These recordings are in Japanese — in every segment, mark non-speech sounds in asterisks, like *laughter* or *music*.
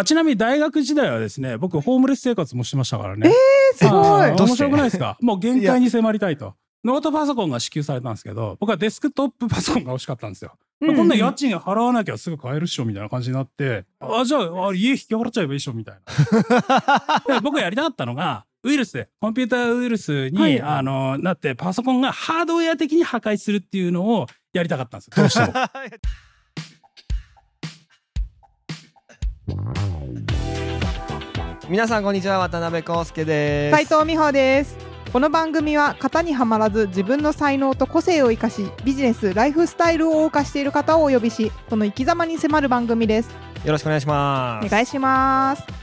あちなみに大学時代はですね僕ホームレス生活もしてましたからね。えー、すごい。面白くないですか？*laughs* もう限界に迫りたいと。ノートパソコンが支給されたんですけど僕はデスクトップパソコンが欲しかったんですよ、うん。こんな家賃払わなきゃすぐ買えるっしょみたいな感じになってあじゃああ家引き払っちゃえばいいっしょみたいな。*laughs* で僕がやりたかったのがウイルスでコンピューターウイルスに、はい。あのなってパソコンがハードウェア的に破壊するっていうのをやりたかったんですよ。どうしても *laughs* 皆さんこんにちは渡辺康介です。斉藤美穂です。この番組は型にはまらず自分の才能と個性を生かしビジネスライフスタイルを謳歌している方をお呼びしその生き様に迫る番組です。よろしくお願いします。お願いします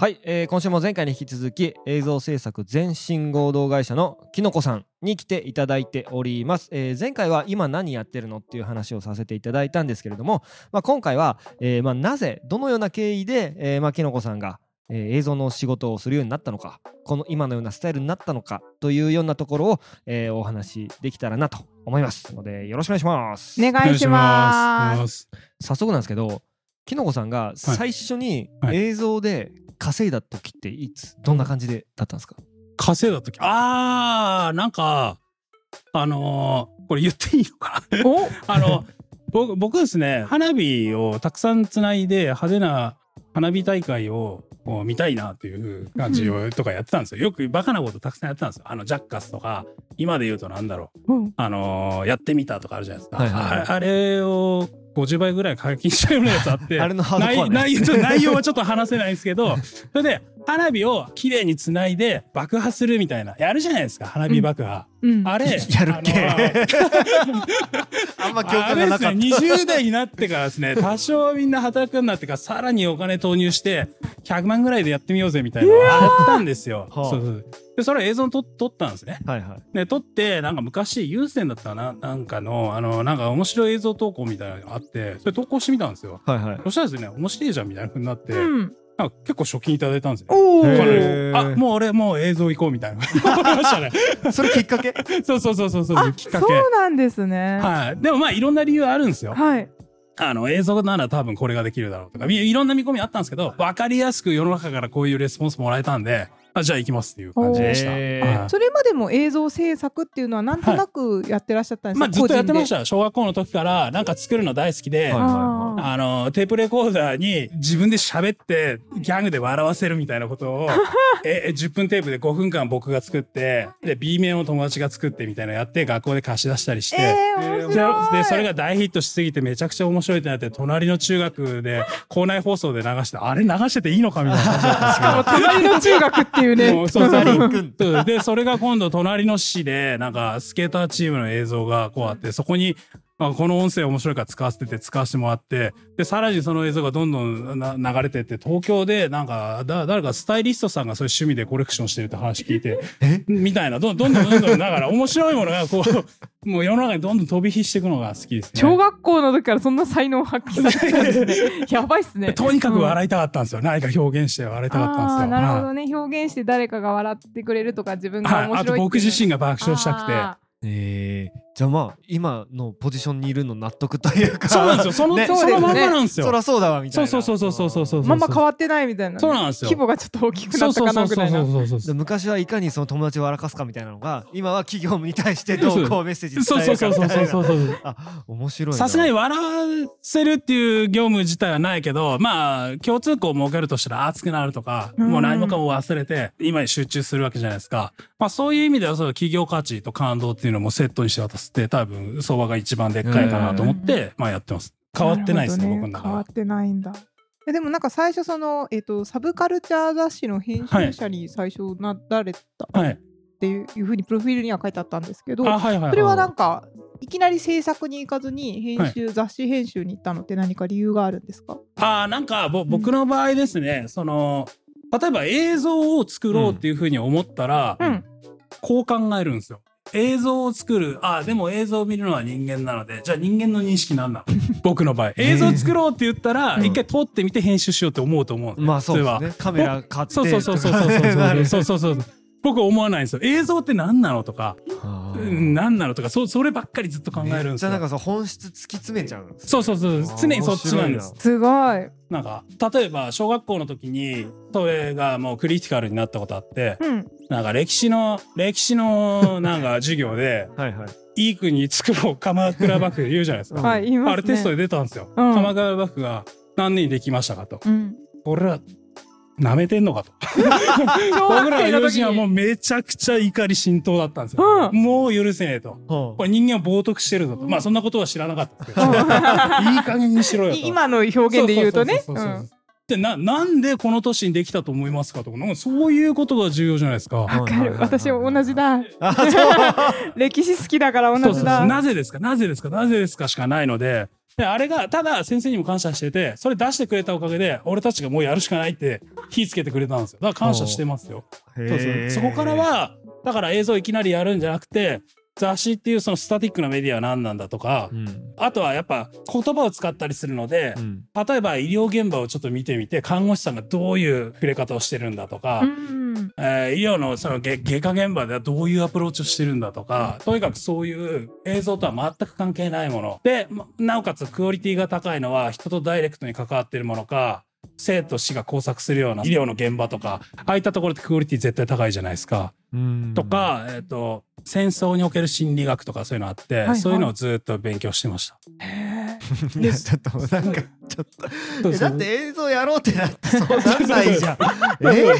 はい、えー今週も前回に引き続き映像制作全身合同会社のきのこさんに来ていただいております、えー前回は今何やってるのっていう話をさせていただいたんですけれども、まあ、今回は、えーまあ、なぜどのような経緯で、えーまあ、きのこさんが、えー映像の仕事をするようになったのかこの今のようなスタイルになったのかというようなところを、えーお話しできたらなと思いますのでよろしくお願いします。お願いします。早速なんですけどきのこさんが最初にはい。映像で稼いだ時っていつ？どんな感じでだったんですか？稼いだ時。あーなんかあのーこれ言っていいのかな？お？*laughs* あの僕僕ですね花火をたくさんつないで派手な花火大会をこう見たいなっていう感じをとかやってたんですよ。よくバカなことたくさんやってたんですよ。あのジャッカスとか今で言うとなんだろう。うん。あのーやってみたとかあるじゃないですか、はいはいはい。あれあれを50倍ぐらい課金したようなやつあって。あれのハード内容はちょっと話せないんですけど。それで花火をきれいにつないで爆破するみたいな。やるじゃないですか花火爆破、うん。あれ *laughs* やるっけ？あ *laughs* んまあれですね20代になってからですね *laughs* 多少みんな働くようになってからさらにお金投入して100万ぐらいでやってみようぜみたいなのがあったんですよ。はあ。そうそうでそれ映像に撮撮ったんですね。はいはい。で撮ってなんか昔有線だったかななんかのあのなんか面白い映像投稿みたいなのがあってそれ投稿してみたんですよ。はいはい。そしたらですね面白いじゃんみたいな風になって、うんなんか結構賞金いただいたんですよ。あもう俺もう映像行こうみたいな思いましたね。*laughs* それきっかけ？そうそうそうそうそうあきっかけ。そうなんですねはい。でもまあいろんな理由あるんですよ。はいあの映像なら多分これができるだろうとかいいろんな見込みあったんですけど分かりやすく世の中からこういうレスポンスもらえたんであじゃあ行きますっていう感じでした。はい。それまでも映像制作っていうのはなんとなくやってらっしゃったんですか、まあずっとやってました。小学校の時からなんか作るの大好きで、はいああのテープレコーダーに自分で喋ってギャグで笑わせるみたいなことを *laughs* ええ10分テープで5分間僕が作ってで B 面を友達が作ってみたいなのやって学校で貸し出したりして。えー、面で白い。でそれが大ヒットしすぎてめちゃくちゃ面白いってなって隣の中学で *laughs* 校内放送で流してあれ流してていいのかみたいな感じだったんですけど。*laughs* 隣の中学っていうね。もうそうでそれが今度隣の市でなんかスケーターチームの映像がこうあってそこにあこの音声面白いから使わせてて使わせてもらってでさらにその映像がどんどんな流れてって東京でなんかだ誰かスタイリストさんがそういう趣味でコレクションしてるって話聞いてえ？みたいな。どんどんどんどんどんだから面白いものがこう *laughs* もう世の中にどんどん飛び火していくのが好きですね。小学校の時からそんな才能を発揮されてたんですね。*laughs* やばいっすね。とにかくい笑いたかったんですよ。何か表現して笑いたかったんですよ。なるほはいどね。表現して誰かが笑ってくれるとか自分がはい、面白いっていう。あと僕自身が爆笑したくて。あえー、じゃあまあ今のポジションにいるの納得というかそうなんですよ。その、ねそのまんまなんですよ。そらそうだわみたいなそうそうそうそうそうそうそう。ーまんま変わってないみたいなね、そうなんですよ。規模がちょっと大きくなったかそうそうそうなぐらいなそうそうそうで昔はいかにその友達を笑かすかみたいなのが今は企業に対してどうこうメッセージそう伝えそうそうそうるかみたいなそうそうそう。あ面白いなさすがに笑わせるっていう業務自体はないけど、まあ、共通項を設けるとしたら熱くなるとか、うんもう何もかも忘れて、今に集中するわけじゃないですか。まあそういう意味では、その企業価値と感動っていうのもセットにして渡すって、多分相場が一番でっかいかなと思って、まあやってます。変わってないですね、るほど僕の中は変わっ。てないんだえでもなんか最初その、えっとサブカルチャー雑誌の編集者に最初なられたっはい。ていう,、いうふうにプロフィールには書いてあったんですけど、あ、はいはいはい。それはなんかいきなり制作に行かずに編集、雑誌編集に行ったのって何か理由があるんですか？ああ、なんかぼ僕の場合ですね、その、例えば映像を作ろうっていうふうに思ったら、うんこう考えるんですよ。映像を作る。ああ、でも映像を見るのは人間なので、じゃあ人間の認識なんだ。*laughs* 僕の場合。映像を作ろうって言ったら、うん。一回撮ってみて編集しようって思うと思うまあそうですね。カメラ買ってそうそうそうそうそうそうそうそう僕思わないんですよ。映像って何なのとか、何なのとかそそればっかりずっと考えるんですよ。じゃあなんかさ本質突き詰めちゃうんですね。そうそうそう。常にそっちなんです。すごい。なんか例えば小学校の時にそれがもうクリティカルになったことあってうん。なんか歴史の歴史のなんか授業で *laughs* はいはい。いい国作ろう鎌倉幕府言うじゃないですか、はい、言いますね。あれテストで出たんですよ、うん。鎌倉幕府が何年にできましたかと。うん。俺ら舐めてんのかと。*laughs* 僕らの友人はもうめちゃくちゃ怒り浸透だったんですよ、うもう許せねえと。はこれ人間を冒涜してるぞと。まあそんなことは知らなかったけど。*laughs* いい加減にしろよと。今の表現で言うとね。でななんでこの年にできたと思いますかとかなんかそういうことが重要じゃないですか。わかる。私も同じだ。*laughs* 歴史好きだから同じだ。なぜですか？なぜですか？なぜですか？しかないのでであれがただ先生にも感謝しててそれ出してくれたおかげで俺たちがもうやるしかないって火つけてくれたんですよ。だから感謝してますよ。そうそう。へー。そこからはだから映像いきなりやるんじゃなくて雑誌っていうそのスタティックなメディアは何なんだとかうんあとはやっぱ言葉を使ったりするのでうん例えば医療現場をちょっと見てみて看護師さんがどういう触れ方をしてるんだとか、うん。えー医療のその外外科現場ではどういうアプローチをしてるんだとか、とにかくそういう映像とは全く関係ないもの。で、まなおかつクオリティが高いのは人とダイレクトに関わってるものか、生と死が交錯するような医療の現場とか、ああいったところってクオリティ絶対高いじゃないですか。うん。とか、えっ、と、戦争における心理学とかそういうのあって、いはい。そういうのをずっと勉強してました。いや *laughs* ちょっとなんか *laughs* ちょっとだって映像やろうってなってそうなんないじゃんえ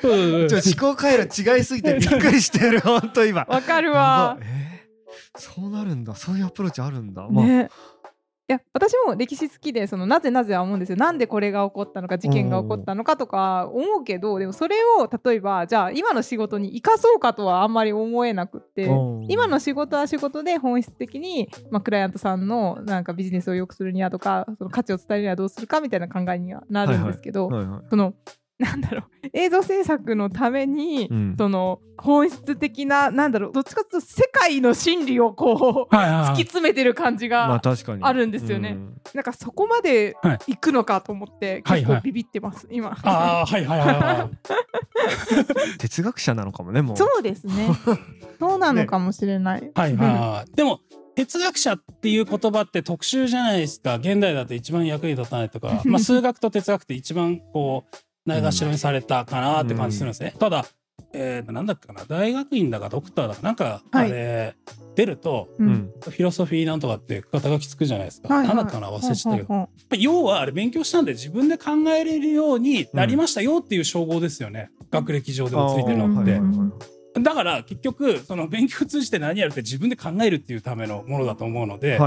ちょ思考回路違いすぎてびっくりしてる本当今。わかるわ。え？ーそうなるんだ。そういうアプローチあるんだ。まあね。いや私も歴史好きでそのなぜなぜは思うんですよ。なんでこれが起こったのか事件が起こったのかとか思うけどでもそれを例えばじゃあ今の仕事に生かそうかとはあんまり思えなくってうん。今の仕事は仕事で本質的に、まあ、クライアントさんのなんかビジネスを良くするにはとかその価値を伝えるにはどうするかみたいな考えにはなるんですけど、はいはい。そのなんだろう映像制作のために、うんその本質的ななんだろうどっちかというと世界の真理をこうはいはいはい突き詰めてる感じが、まあ確かにあるんですよねうんなんかそこまではい行くのかと思って、はいはい結構ビビってます、今。ああ、はいはいはいはい。*laughs* 哲学者なのかもねもうそうですね。*laughs* そうなのかもしれない。はいはいはい。でも、哲学者っていう言葉って特殊じゃないですか。現代だと一番役に立たないとか、*laughs* まあ数学と哲学って一番こう、ないがしろにされたかなって感じするんですね。ただ、えー、なんだっけかな、大学院だかドクターだか、なんか、あはい。れ、出ると、ううん。んフィロソフィーなんとかって肩書きつくじゃないですか。はいはい。なんだったかな忘れちゃったけど。要はあれ勉強したんで自分で考えれるようになりましたよっていう称号ですよね。学歴上でもついてるのって。だから結局その勉強を通じて何やるって自分で考えるっていうためのものだと思うので、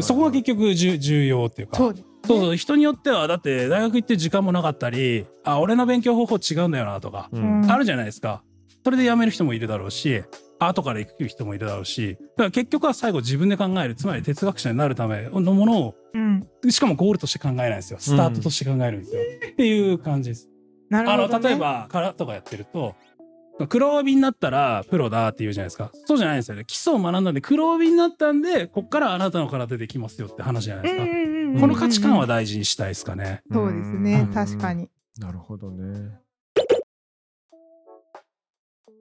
そこが結局重重要っていうか。そうでそうそう人によってはだって大学行って時間もなかったりあ俺の勉強方法違うんだよなとか、うん。うんあるじゃないですか。それで辞める人もいるだろうし後から行く人もいるだろうしだから結局は最後自分で考えるつまり哲学者になるためのものをうん。しかもゴールとして考えないんですよ。スタートとして考えるんですよ、っていう感じです。あなるほど、ね。の例えば空とかやってると黒帯になったらプロだって言うじゃないですか。そうじゃないんですよね。基礎を学んだんで黒帯になったんでこっからあなたの空手できますよって話じゃないですか、うんうんうんうん、この価値観は大事にしたいですかね、そうですね。うん。確かに。なるほどね。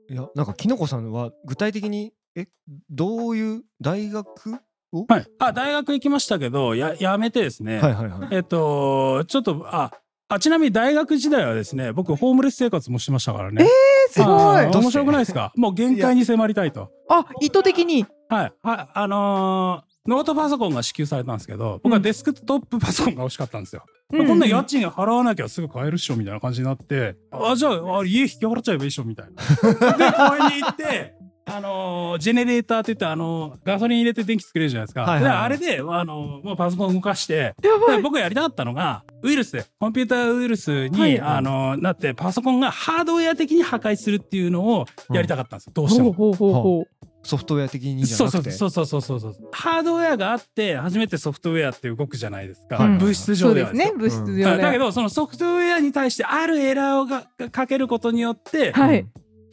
いやなんかきのこさんは具体的にえどういう大学を？はい。あ大学行きましたけどややめてですね、はいはいはい。えっとちょっとああちなみに大学時代はですね僕ホームレス生活もしてましたからね。えすごい。面白くないですか？もう限界に迫りたいと。あ意図的に。はい。はい。あのーノートパソコンが支給されたんですけど、僕はデスクトップパソコンが欲しかったんですよ。うこんなん家賃が払わなきゃすぐ買えるっしょみたいな感じになって、あ、じゃあ、あ家引き払っちゃえばいいっしょみたいな。で、公園に行って、あのージェネレーターって言って、あのーガソリン入れて電気作れるじゃないですか。はいはいあれで、あのーもうパソコン動かして、やばい。で僕がやりたかったのが、ウイルスで、コンピューターウイルスに、はいあのーなって、パソコンがハードウェア的に破壊するっていうのをやりたかったんですよ。どうしても。ほうほうほうほう。ソフトウェア的にじゃそうなくて？そうそうそうそうそうそう。ハードウェアがあって初めてソフトウェアって動くじゃないですか、うん物質そうで上ではね物質上で。は。い。だけどそのソフトウェアに対してあるエラーがかけることによって、はい。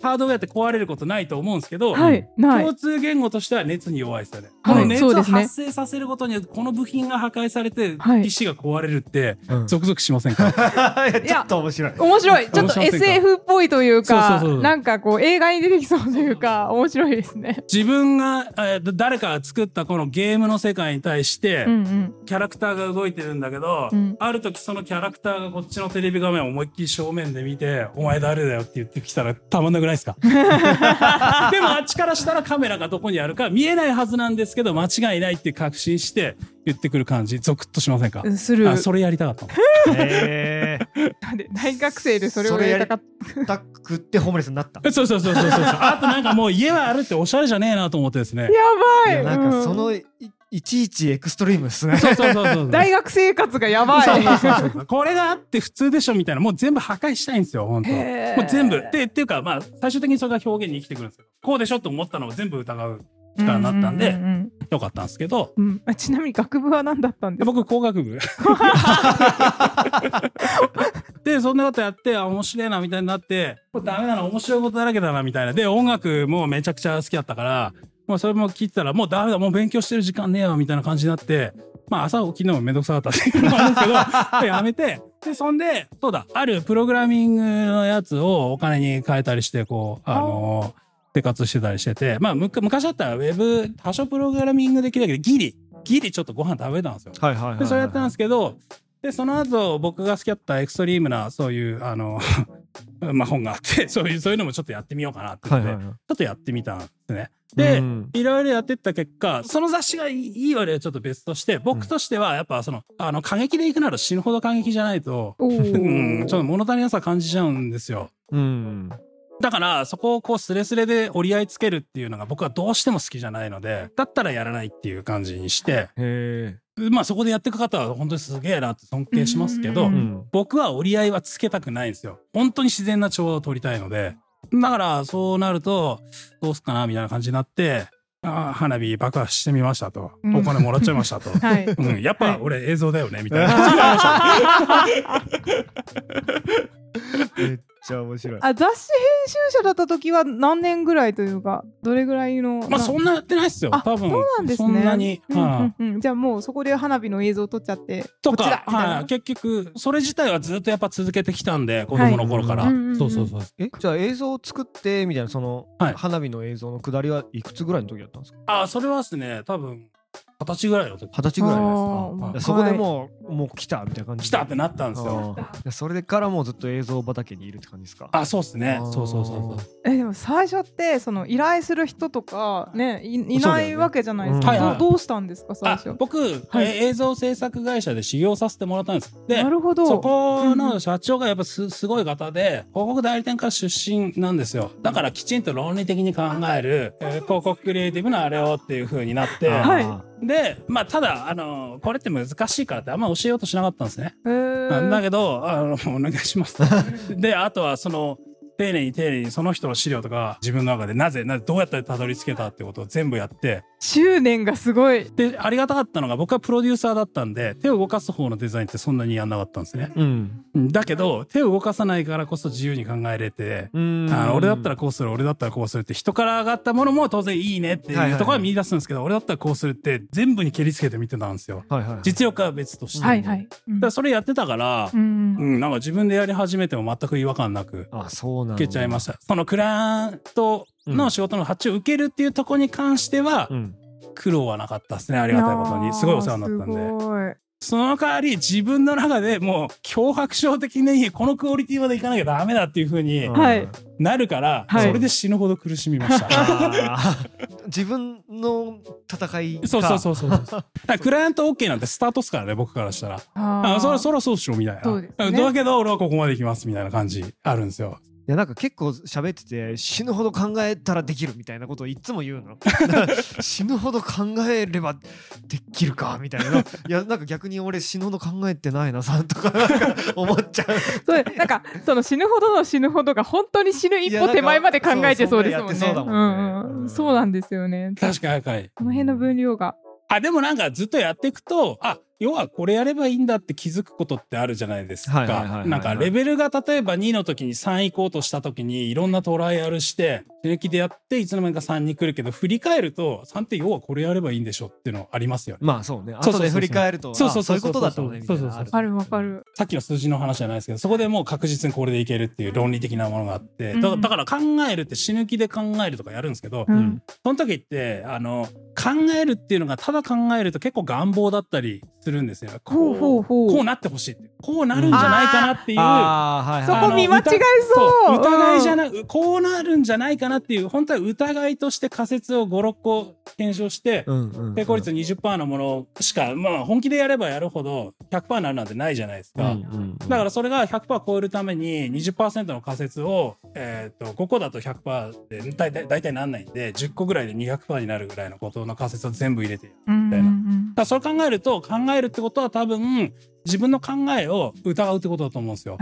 ハードウェアって壊れることないと思うんですけど、はいない。共通言語としては熱に弱いですよね。はいこの熱を発生させることによって、この部品が破壊されて、はい。PC が壊れるって、うん。ゾクゾクしませんか？*laughs* いやちょっと面白い。面白い。ちょっと SF っぽいというかそうそうそうなんかこう映画に出てきそうというか *laughs* 面白いですね。自分が、えー誰かが作ったこのゲームの世界に対して、うんうん。キャラクターが動いてるんだけど、うん。ある時そのキャラクターがこっちのテレビ画面を思いっきり正面で見て、お前誰だよって言ってきたらたまんなくないですか？*laughs* でもあっちからしたらカメラがどこにあるか見えないはずなんですけど、間違いないって確信して言ってくる感じ、ゾクッとしませんか？うんする。あ、それやりたかったの。へ *laughs* なんで大学生でそれをやりたかった？ータックってホームレスになった。*laughs* そうそうそうそうそう。あとなんかもう家はあるっておしゃれじゃねえなと思ってですね。やばい。いやなんかうん。そのいいちいちエクストリームですねそうそうそうそう。大学生活がやばいそうそうそうそうこれがあって普通でしょみたいな、もう全部破壊したいんですよ、本当もう全部。で、っていうか、まあ、最終的にそれが表現に生きてくるんですよ。こうでしょと思ったのを全部疑う力になったんで、うんうんよかったんですけど、うんちなみに学部は何だったんですか？僕、工学部。で、そんなことやって、あ、面白いな、みたいになって、これダメだな、面白いことだらけだな、みたいな。で、音楽もめちゃくちゃ好きだったから、もうそれも聞いてたら、もうダメだ、もう勉強してる時間ねえわ、みたいな感じになって、まあ、朝起きるのもめんどくさかったっていうのもあるんですけど、*laughs* やめて、で、そんで、そうだ、あるプログラミングのやつをお金に変えたりして、こう、あの生活してたりしてて、まあ、昔だったらウェブ、多少プログラミングできるけど、ギリ、ギリちょっとご飯食べたんですよ。はいはいはいはいで、それやってたんですけど、で、その後、僕が好きだったエクストリームな、そういう、あの、まあ本があって、*laughs* そういう、そういうのもちょっとやってみようかなって言って、はいはいはいちょっとやってみたんですね。で、うんいろいろやってった結果、その雑誌がいいいい悪いはちょっと別として、僕としてはやっぱその、あの、過激で行くなら死ぬほど過激じゃないと、*laughs* うん、ちょっと物足りなさ感じちゃうんですよ。うんだから、そこをこうスレスレで折り合いつけるっていうのが僕はどうしても好きじゃないので、だったらやらないっていう感じにして、へまあそこでやっていく方は本当にすげえなって尊敬しますけど僕は折り合いはつけたくないんですよ。本当に自然な調和を取りたいので。だから、そうなると、どうすっかな、みたいな感じになって、あー花火爆破してみましたと。うんお金もらっちゃいましたと。*laughs* はいうん、やっぱ俺映像だよね、みたいな感じになりました。*laughs* めっちゃ面白いあ雑誌編集者だった時は何年ぐらいというかどれぐらいのまあそんなやってないっすよ。あ多分。そうなんですねそんなに。うんじゃあもうそこで花火の映像を撮っちゃってとか、みたいなはい、結局、それ自体はずっとやっぱ続けてきたんで、子供の頃から。そうそうそう。えじゃあ映像を作ってみたいなその、はい花火の映像の下りはいくつぐらいの時だったんですか？あ、それはですね、多分、二十歳ぐらいの時。二十歳ぐらいじゃないですか。そこでもう、もう来たみたいな感じ。来たってなったんですよ。それからもうずっと映像畑にいるって感じですか？あ、そうですね。そうそうそうそう。えでも最初ってその依頼する人とかねいないわけじゃないですか、どうどうしたんですか最あ初僕、はい。え映像制作会社で修行させてもらったんです。でな、るほど。そこの社長がやっぱすすごい方で、広告代理店から出身なんですよ。だからきちんと論理的に考える、えー広告クリエイティブなあれをっていう風になって、はい。あで、まあ、ただ、あの、これって難しいからってあんま教えようとしなかったんですね。だけど、あの、お願いします。*laughs* で、あとはその、丁寧に丁寧にその人の資料とか自分の中でなぜ、なぜどうやってたどり着けたってことを全部やって、執念がすごい。で、ありがたかったのが僕はプロデューサーだったんで、手を動かす方のデザインってそんなにやんなかったんですね。うん。うんだけど、手を動かさないからこそ自由に考えれて、うん。あの俺だったらこうする、俺だったらこうするって人から上がったものも当然いいねってはいうところは見出すんですけど、俺だったらこうするって全部に蹴りつけて見てたんですよ。はいはい実力は別として。はいはい、うん。だそれやってたからう、ん。うん、なんか自分でやり始めても全く違和感なく。あそうなんだいけちゃいました。そのクライアントの仕事の発注を受けるっていうところに関してはうん苦労はなかったですね。ありがたいことに。すごいお世話になったんで。その代わり自分の中でもう脅迫症的にこのクオリティまでいかなきゃダメだっていう風にはいなるから、はいそれで死ぬほど苦しみました。あー *laughs* 自分の戦いかそうそうそうそう。*laughs* だからクライアント OK なんてスタートっすからね、僕からしたら。ああそらそらそうっしょ、みたいな。そうですねだけど俺はここまで行きます、みたいな感じあるんですよ。いやなんか結構喋ってて死ぬほど考えたらできるみたいなことをいつも言うの *laughs* 死ぬほど考えればできるかみたいないやなんか逆に俺死ぬほど考えてないなさんとかなんか思っちゃうそれなんかその死ぬほどの死ぬほどが本当に死ぬ一歩手前まで考えてそうですもんね。そうそんなんねうんうんそうなんですよね。確かに、はい。この辺の分量が。あ、でもなんかずっとやっていくと、あ、要はこれやればいいんだって気づくことってあるじゃないですか。なんかレベルが例えば2の時に3行こうとした時にいろんなトライアルして手抜きでやっていつの間にか3に来るけど振り返ると3って要はこれやればいいんでしょっていうのありますよね。まあそうね。そうそうそう後で振り返るとそうそうそういうことだったのねみたわかるわかる。さっきの数字の話じゃないですけどそこでもう確実にこれでいけるっていう論理的なものがあってだうんだから考えるって死ぬ気で考えるとかやるんですけど、うんうん。その時ってあの考えるっていうのがただ考えると結構願望だったりするんですよ。ほうほうほうこうなってほしいってこうなるんじゃないかなっていう。そこ見間違いそう。疑いじゃない。ない、こうなるんじゃないかなっていう本当は疑いとして仮説を56個検証して、うんうんうん成功率20%のものしか、まあ本気でやればやるほど100%になるなんてないじゃないですか。うんうんうんだからそれが100%超えるために20%の仮説を、えー、と5個だと100%で大体大体なんないんで10個ぐらいで200%になるぐらいのことの仮説を全部入れてやるうんうんうんだからそれ考えると考えるってことは多分自分の考えを疑うってことだと思うんですよ。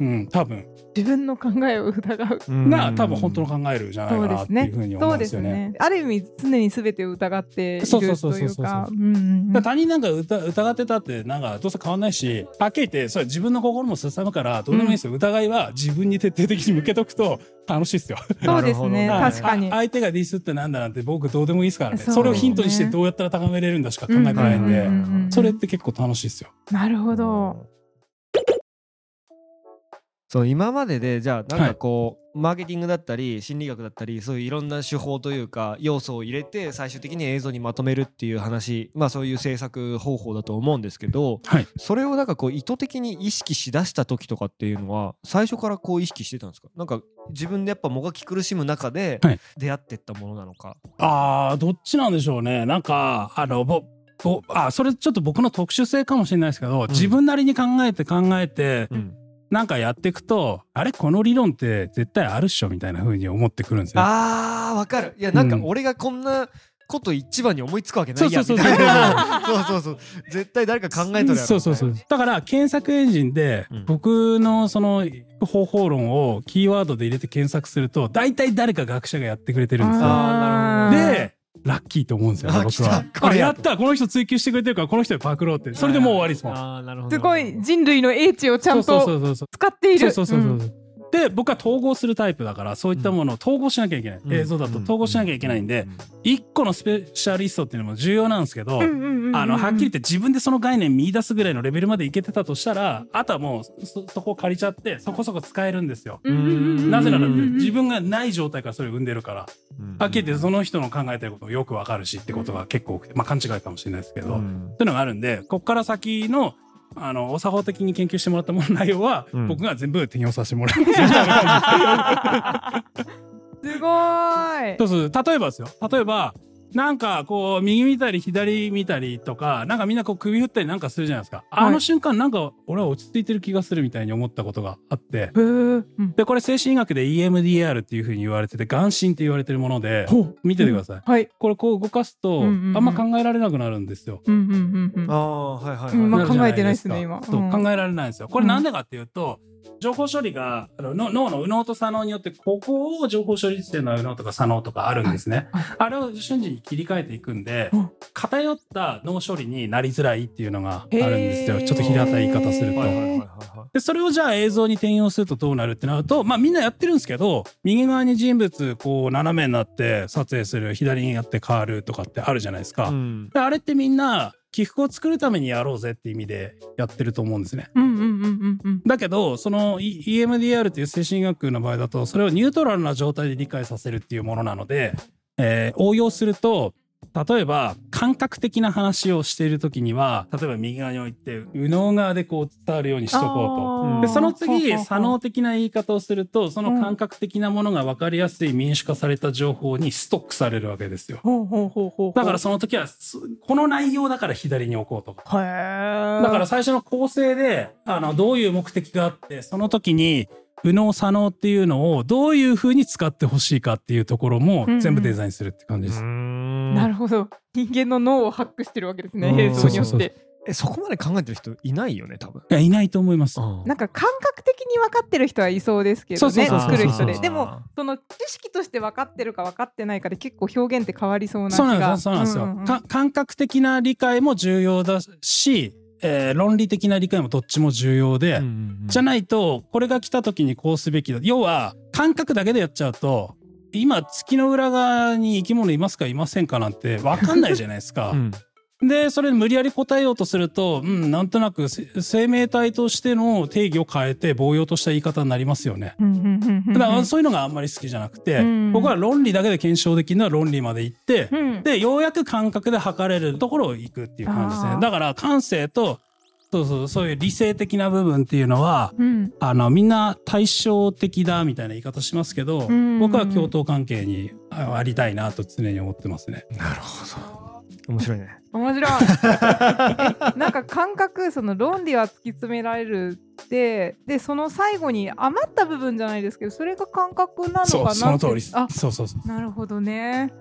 うん、多分。自分の考えを疑う。うんが多分本当の考えるじゃないかなっていうですねふうに。思そううんですよね。ね。ある意味常に全てを疑っているそうとそうそうそうそういうか。うんうん他人なんか疑疑ってたってなんかどうせ変わんないしはっきり言ってそれ自分の心も進むからどうでもいいですよ、疑いは自分に徹底的に向けとくと楽しいですよ。そうですね。なるほど確かにあ。相手がディスってなんだなんて僕どうでもいいですからねそれをヒントにしてどうやったら高めれるんだしか考えてないんで、うんうんうんうんそれって結構楽しいですよ。なるほど。そう今まででじゃあなんかこう、マーケティングだったり心理学だったりそういういろんな手法というか要素を入れて最終的に映像にまとめるっていう話まあそういう制作方法だと思うんですけどはい。それをなんかこう意図的に意識しだした時とかっていうのは最初からこう意識してたんですか？なんか自分でやっぱもがき苦しむ中ではい。出会ってったものなのか、あーどっちなんでしょうね。なんかあのあそれちょっと僕の特殊性かもしれないですけど、自分なりに考えて考えてうんなんかやっていくとあれこの理論って絶対あるっしょみたいな風に思ってくるんですよ。あーわかる。いやなんかうん。俺がこんなこと一番に思いつくわけないやそうそうそうみたいなそうそうそう。絶対誰か考えとるやろそうそうそう。だから検索エンジンでうん。僕のその方法論をキーワードで入れて検索すると大体誰か学者がやってくれてるんですよ。あーなるほど。でラッキーと思うんですよねあ僕は。これやったこの人追求してくれてるからこの人でパクろうって。それでもう終わりですもん。すごい人類の英知をちゃんと使っている。そうそうそうそう。んで僕は統合するタイプだからそういったものを統合しなきゃいけない、うん。映像だと統合しなきゃいけないんで、一個のスペシャリストっていうのも重要なんですけど、うんうんうんうん。あのはっきり言って自分でその概念見出すぐらいのレベルまでいけてたとしたらあとはもうそそこを借りちゃってそこそこ使えるんですよ。うんうんうんうんなぜならうんうん自分がない状態からそれを生んでるから。うん。はっきり言ってその人の考えてることをよくわかるしってことが結構多くてまあ勘違いかもしれないですけど、うん。そういうのがあるんでこっから先のあのお作法的に研究してもらったものの内容は、うん僕が全部転用させてもらいますみたいな感じすごーい。そうそう例えばですよ例えばなんかこう右見たり左見たりとかなんかみんなこう首振ったりなんかするじゃないですか、あの瞬間なんか俺は落ち着いてる気がするみたいに思ったことがあって。うん。でこれ精神医学で EMDR っていうふうに言われてて眼神って言われてるもので見ててください、はい。これこう動かすと、うんうんうん。あんま考えられなくなるんですよ。うんうんうんうん。ああはいはいはい、考えてないっすかね今。考えられないんですよ。これなんでかっていうと、情報処理があのの脳の右脳と左脳によってここを情報処理してるのは右脳とか左脳とかあるんですね。はいあれを瞬時に切り替えていくんでうん、偏った脳処理になりづらいっていうのがあるんですよ。ちょっと平たい言い方すると。はいはいはいはいはいでそれをじゃあ映像に転用するとどうなるってなるとまあみんなやってるんですけど右側に人物こう斜めになって撮影する左にやって変わるとかってあるじゃないですか。うんであれってみんな起伏を作るためにやろうぜって意味でやってると思うんですね。だけどその E- EMDR っていう精神医学の場合だとそれをニュートラルな状態で理解させるっていうものなので、えー応用すると例えば感覚的な話をしている時には例えば右側に置いて右脳側でこう伝わるようにしとこうと。うんでその次左脳的な言い方をするとその感覚的なものが分かりやすい民主化された情報にストックされるわけですよ。だからその時はすこの内容だから左に置こうと。だから最初の構成であのどういう目的があってその時に右脳左脳っていうのをどういうふうに使ってほしいかっていうところもうんうん。全部デザインするって感じです。ななるほど。人間の脳をハックしてるわけですね、うん。映像によそうそうって。えそこまで考えてる人いないよね多分。いやいないと思います。なんか感覚的に分かってる人はいそうですけどね作る人で。でもその知識として分かってるか分かってないかで結構表現って変わりそうな気が。ですそうなんですよ、うんうんうん。か感覚的な理解も重要だし、えー論理的な理解もどっちも重要で、じゃないとこれが来た時にこうすべきだ。要は感覚だけでやっちゃうと今月の裏側に生き物いますかいませんかなんて分かんないじゃないですか。うんでそれ無理やり答えようとすると、うん、なんとなくせ生命体としての定義を変えて棒用とした言い方になりますよね。うんうんうんうんだからそういうのがあんまり好きじゃなくて、うん僕は論理だけで検証できるのは論理まで行って、うんでようやく感覚で測れるところを行くっていう感じですねだから感性とそうそうそういう理性的な部分っていうのはうんあのみんな対照的だみたいな言い方しますけど、うん僕は共闘関係にあありたいなと常に思ってますね。なるほど。面白いね。面白い。え *laughs* なんか感覚その論理は突き詰められるってでその最後に余った部分じゃないですけどそれが感覚なのかなって。そうその通りです。あそうそうそう。なるほどね。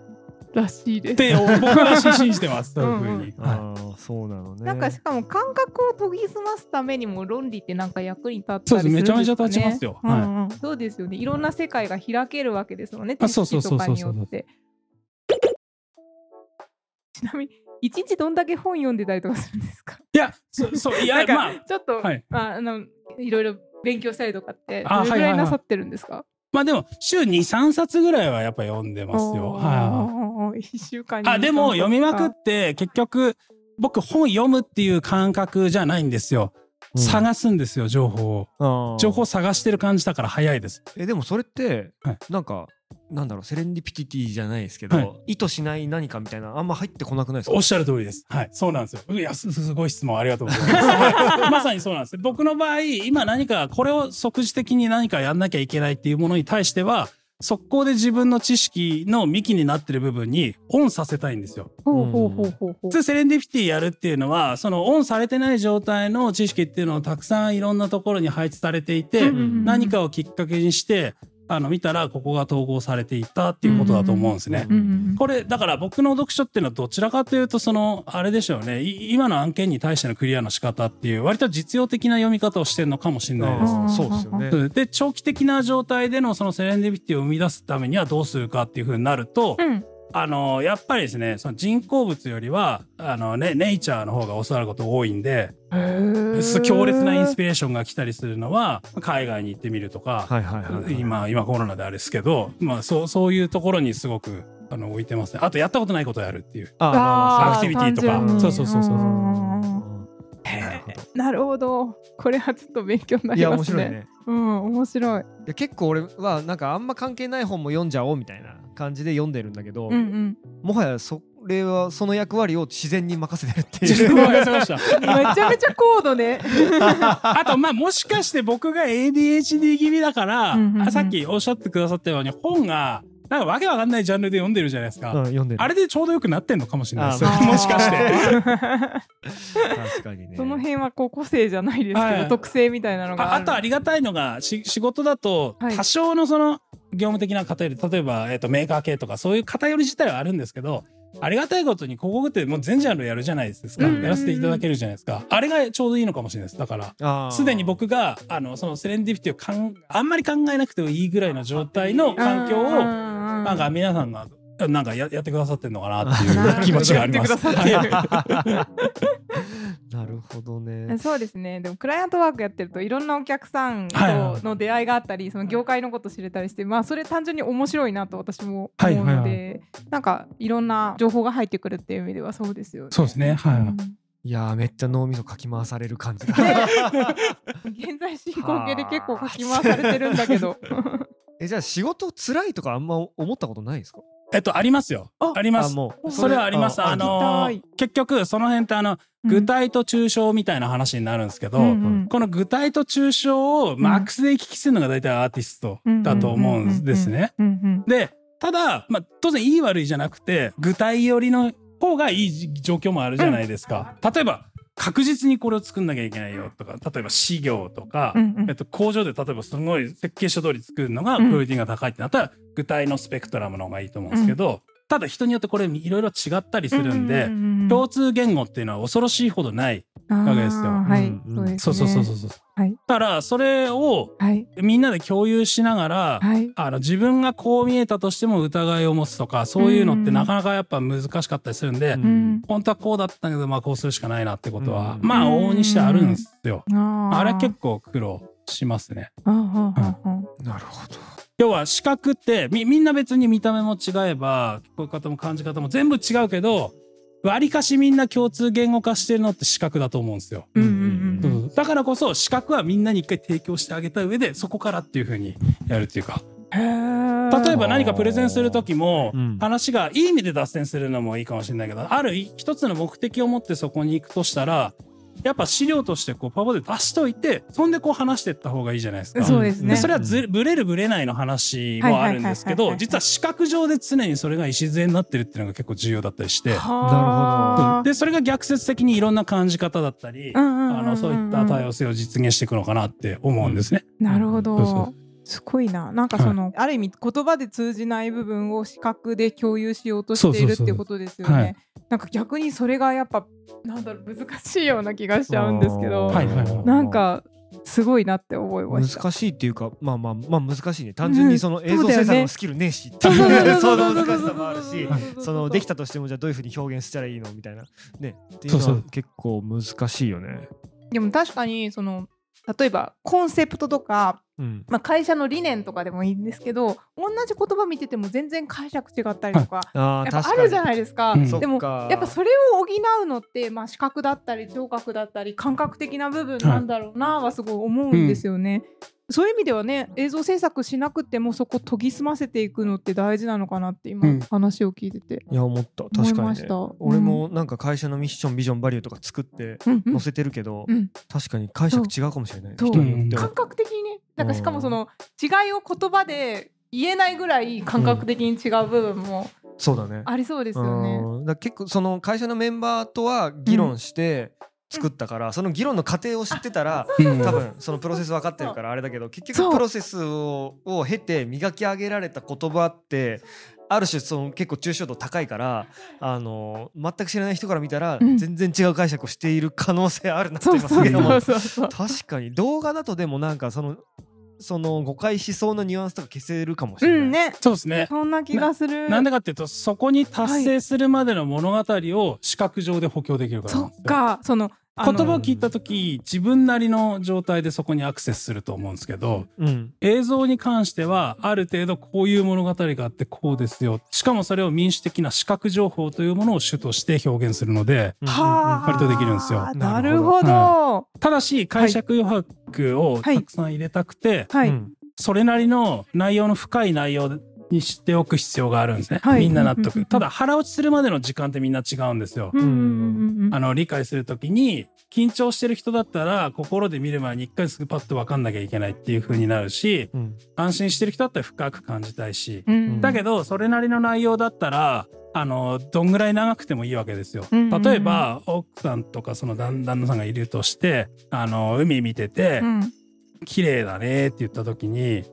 らしいです。で僕は信じてます。*laughs* そういうふうに、ああそうなのね。なんかしかも感覚を研ぎ澄ますためにも論理ってなんか役に立ったりすそうでするんですかね。めちゃめちゃ立ちますよ。はい。そうですよね。いろんな世界が開けるわけですもんね。知あそうそう識とそうそうかによって。ちなみに一日どんだけ本読んでたりとかするんですか？いやそそういなんかやまあちょっと、はいああのいろいろ勉強したりとかってあどれぐらはいなさってるんですか？まあでも週23冊ぐらいはやっぱ読んでますよ。はい一週間にあでも読みまくっって結局僕本読むっていう感覚じゃないんですよ。うん探すんですよ情報を。情報探してる感じだから早いです。えでもそれって、はいなんかなんだろうセレンディピティティじゃないですけど、はい意図しない何かみたいなあんま入ってこなくないですか？おっしゃる通りです。はい、そうなんですよ。いや、すすごい質問ありがとうございます。は *laughs* いまさにそうなんです。僕の場合、今何かこれを即時的に何かやんなきゃいけないっていうものに対しては、速攻で自分の知識の幹になってる部分にオンさせたいんですよ。ほうほうほうほうほう普通セレンディピティやるっていうのはそのオンされてない状態の知識っていうのをたくさんいろんなところに配置されていて、うん何かをきっかけにしてあの見たらここが統合されていったっていうことだと思うんですね。これだから僕の読書っていうのはどちらかというとそのあれでしょうねい今の案件に対してのクリアの仕方っていう割と実用的な読み方をしてるのかもしれないです。そうですよね。うんで長期的な状態でのそのセレンディピティを生み出すためにはどうするかっていうふうになると、うんあのやっぱりですねその人工物よりはあの、ね、ネイチャーの方が教わること多いんで強烈なインスピレーションが来たりするのは海外に行ってみるとか、はいはいはい、はい。今今コロナであれですけど、まあ、そうそういうところにすごくあの置いてますねあとやったことないことをやるっていうアクティビティとかそうそうそうそううんうんなるほどなるほど。これはちょっと勉強にないりやますね。面白いね。うん、面白い。いや結構俺はなんかあんま関係ない本も読んじゃおうみたいな感じで読んでるんだけど、うんうん。もはやそれはその役割を自然に任せてるって自いう。分がやせました *laughs* めちゃめちゃ高度ね。*laughs* あとまあもしかして僕が ADHD 気味だから、うんうんうんあさっきおっしゃってくださったように本がなんかわけわかんないジャンルで読んでるじゃないですか、うん、読んでる。あれでちょうどよくなってんのかもしれないですあもしかして。確かにね。*laughs* その辺はこう個性じゃないですけど、はい特性みたいなのがあるあとありがたいのがし仕事だとはい多少のその業務的な偏り例えば、えっとメーカー系とかそういう偏り自体はあるんですけどありがたいことに広告ってもう全ジャンルやるじゃないですか、うん。うんうんやらせていただけるじゃないですか。あれがちょうどいいのかもしれないです。だからすでに僕があのそのセレンディピティをかんあんまり考えなくてもいいぐらいの状態の環境をななんか皆さんがなんかややってくださってるのかなっていう *laughs* 気持ちがあります。*laughs* なるほどね。そうですねでもクライアントワークやってるといろんなお客さんとの出会いがあったり、その業界のこと知れたりしてまあそれ単純に面白いなと私もはい思うので、はいなんかいろんな情報が入ってくるっていう意味ではそうですよね。そうですね。はい。うんいやーめっちゃ脳みそかき回される感じが。*laughs* 現在進行形で結構書き回されてるんだけど。えじゃあ仕事辛いとかあんま思ったことないですか？えっとありますよ。ああります。それはあります。ああの結局その辺ってあの具体と抽象みたいな話になるんですけど、うんうんこの具体と抽象をマックスで行き来するのが大体アーティストだと思うんですね。でただ、まあ、当然いい悪いじゃなくて具体寄りの方がいい状況もあるじゃないですか。例えば確実にこれを作んなきゃいけないよとか例えば事業とか、うんうん。えっと、工場で例えばすごい設計書通り作るのがクオリティが高いってなったら、具体のスペクトラムの方がいいと思うんですけど、ただ人によってこれいろいろ違ったりするんで、うん共通言語っていうのは恐ろしいほどない。わわけですよはい、うんうんそう。そうそうそうそうそう。はいだからそれをはいみんなで共有しながら、はい。あの自分がこう見えたとしても疑いを持つとかそういうのってなかなかやっぱ難しかったりするんで、うんうん。本当はこうだったけどまあこうするしかないなってことは、うんまあ往々にしてあるんですよ。あれ結構苦労しますね。なるほど要は視覚ってみみんな別に見た目も違えば聞こえ方も感じ方も全部違うけど割かしみんな共通言語化してるのって視覚だと思うんですよ。だからこそ視覚はみんなに一回提供してあげた上でそこからっていう風にやるっていうか。例えば何かプレゼンする時もうん。話がいい意味で脱線するのもいいかもしれないけどある一つの目的を持ってそこに行くとしたらやっぱ資料としてこうパワポで出しといてそんでこう話していった方がいいじゃないですか。そうですね。でそれはずブレるブレないの話もあるんですけど実は視覚上で常にそれが礎になってるっていうのが結構重要だったりして。はあ。でそれが逆説的にいろんな感じ方だったりうんうんうんうん。あのそういった多様性を実現していくのかなって思うんですね。なるほそうそど。すごいな。なんかその、ある意味言葉で通じない部分を視覚で共有しようとしているっていうことですよそうそうそうはい。ね。なんか逆にそれがやっぱなんだろう難しいような気がしちゃうんですけど、はい。はい。はい。なんかすごいなって思いました。難しいっていうかまあまあまあ難しいね。単純にそのうん映像制作のスキルねえしっう。そう *laughs* その難しさもあるしはい。そのできたとしてもじゃあどういうふうに表現したらいいのみたいな。ね。っていうのはそうそう。結構難しいよね。でも確かにその例えばコンセプトとか、うん。まあ、会社の理念とかでもいいんですけど同じ言葉見てても全然解釈違ったりとか、*laughs* あやっぱあるじゃないですか。うん。でもやっぱそれを補うのって、まあ、視覚だったり聴覚だったり感覚的な部分なんだろうなはすごい思うんですよね。そういう意味ではね映像制作しなくてもそこ研ぎ澄ませていくのって大事なのかなって今、うん。話を聞いてて。いや思った。思い確かにね。ました。うん俺もなんか会社のミッションビジョンバリューとか作ってうん。うん。載せてるけどうん。確かに解釈違うかもしれない。そう。人によっては。感覚的にねなんかしかもその違いを言葉で言えないぐらい感覚的に違う部分もそうだね。ありそうですよね。うん。だ結構その会社のメンバーとは議論して作ったから、その議論の過程を知ってたらうん多分そのプロセス分かってるからあれだけど結局プロセスをを経て磨き上げられた言葉ってある種その結構抽象度高いからあの全く知らない人から見たらうん全然違う解釈をしている可能性あるなってそう今すそうそうげえ思うそうそう。確かに動画だとでもなんかそのその誤解しそうなニュアンスとか消せるかもしうれない。んね。そうですね。そんな気がする。なんでかっていうとそこに達成するまでの物語を視覚上で補強できるからそなんですよっか、その言葉を聞いた時自分なりの状態でそこにアクセスすると思うんですけどうん。映像に関してはある程度こういう物語があってこうですよ。しかもそれを民主的な視覚情報というものを主として表現するのではあ、割とできるんですよ。なるほど。なただし解釈余白をはい。たくさん入れたくて、はい。うん。それなりの内容の深い内容にしておく必要があるんですね、はい。みんな納得。ただ腹落ちするまでの時間ってみんな違うんですよ、あの理解するときに緊張してる人だったら心で見る前に一回すぐパッと分かんなきゃいけないっていう風になるしうん。安心してる人だったら深く感じたいし、うんだけどそれなりの内容だったらあのどんぐらい長くてもいいわけですよ。うんうんうん。例えば奥さんとかその旦旦那さんがいるとしてあの海見ててうん「綺麗だね」って言った時に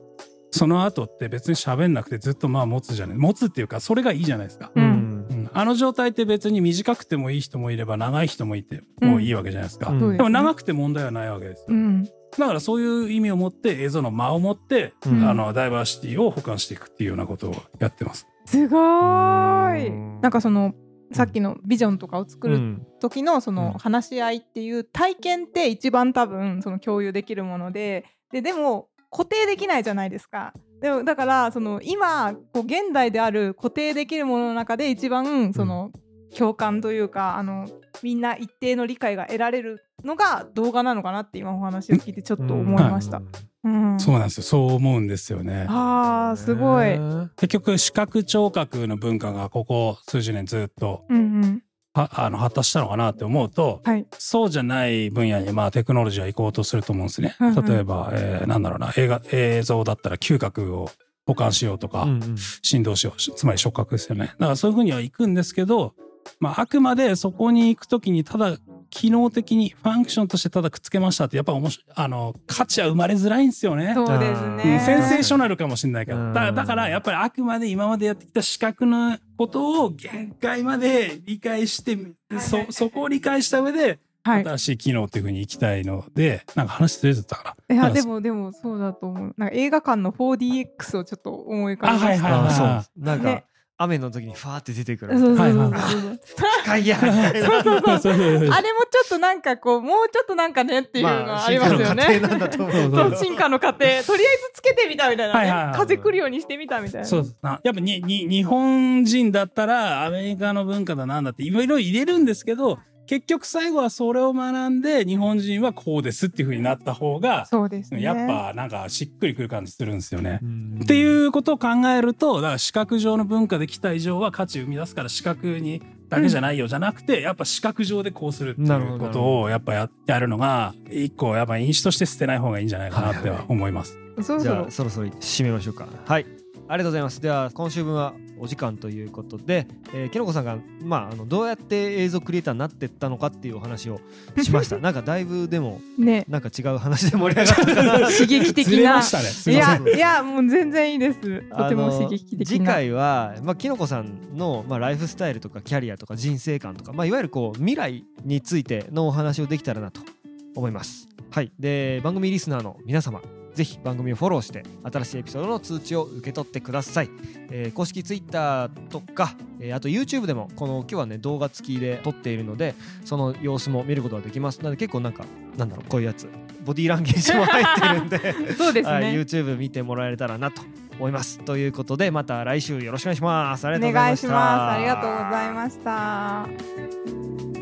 その後って別に喋んなくてずっとまあ持つじゃない。持つっていうかそれがいいじゃないですか。ううん。んうん。あの状態って別に短くてもいい人もいれば長い人もいてもいいわけじゃないですか。うん。でも長くて問題はないわけですよ。うん。だからそういう意味を持って映像の間を持って、うん。あのダイバーシティを補完していくっていうようなことをやってます。すごーい。うん。なんかそのさっきのビジョンとかを作るうん。時のそうん。の話し合いっていう体験って一番多分その共有できるものでででも固定できないじゃないですか。でもだからその今こう現代である固定できるものの中で一番その共感というかあのみんな一定の理解が得られるのが動画なのかなって今お話を聞いてちょっと思いました。うんそうなんですよ。そう思うんですよね。あーすごい。結局視覚聴覚の文化がここ数十年ずっとうんはあの発達したのかなって思うとはい。そうじゃない分野にまあテクノロジーは行こうとすると思うんですね。うんうん例えば、えーなんだろうな映画映像だったら嗅覚を保管しようとか、うんうん振動しようしつまり触覚ですよね。だからそういうふうには行くんですけど、まあ、あくまでそこに行くときにただ機能的にファンクションとしてただくっつけましたってやっぱ面白いあの価値は生まれづらいんですよね。そうですうんね。センセーショナルかもしれないけうんどだだからやっぱりあくまで今までやってきた視覚のことを限界まで理解して、そ、そこを理解した上で、はい。新しい機能っていうふうに行きたいので、なんか話ずれてたかいや、でも、でも、そうだと思う。なんか映画館の 4DX をちょっと思い浮かべました。あはいはいはいあそうなんか、ね雨の時にファーって出てくる。そうそうそうそうはいはい機械やみたいなあれもちょっとなんかこう、もうちょっとなんかねっていうのがありますよね。まあ進化の過程と思う。けどそう、進化の過程。とりあえずつけてみたみたいなはいはいはい。ね。風来るようにしてみたみたいな。そう。なやっぱにに日本人だったらアメリカの文化だなんだっていろいろ入れるんですけど結局最後はそれを学んで日本人はこうですっていう風になった方がそうですね。やっぱなんかしっくりくる感じするんですよね。うんっていうことを考えるとだから視覚上の文化で来た以上は価値を生み出すから視覚にだけじゃないよじゃなくて、やっぱ視覚上でこうするってなるほどいうことをやっぱややるのが一個やっぱ因子として捨てない方がいいんじゃないかなっては思います。じゃそろそろあそろそろ締めましょうかはいありがとうございますでは今週分はお時間ということで、えー、きのこさんが、まあ、あのどうやって映像クリエイターになっていったのかっていうお話をしました *laughs* なんかだいぶでもね。なんか違う話で盛り上がったかな刺激的なずれま。したね。すいいませんや、いや、もう全然いいです。とても刺激的な。次回は、まあ、きのこさんの、まあ、ライフスタイルとかキャリアとか人生観とか、まあ、いわゆるこう未来についてのお話をできたらなと思います。はい、で番組リスナーの皆様ぜひ番組をフォローして新しいエピソードの通知を受け取ってください、えー公式 Twitter とか、えーあと YouTube でもこの今日はね動画付きで撮っているのでその様子も見ることができますなので結構なんかなんだろうこういうやつボディーランゲージも入ってるんで *laughs* そうですはい、ね。YouTube 見てもらえたらなと思います。ということでまた来週よろしくお願いします。ありおがとうございまし。願いしたます。ありがとうございました。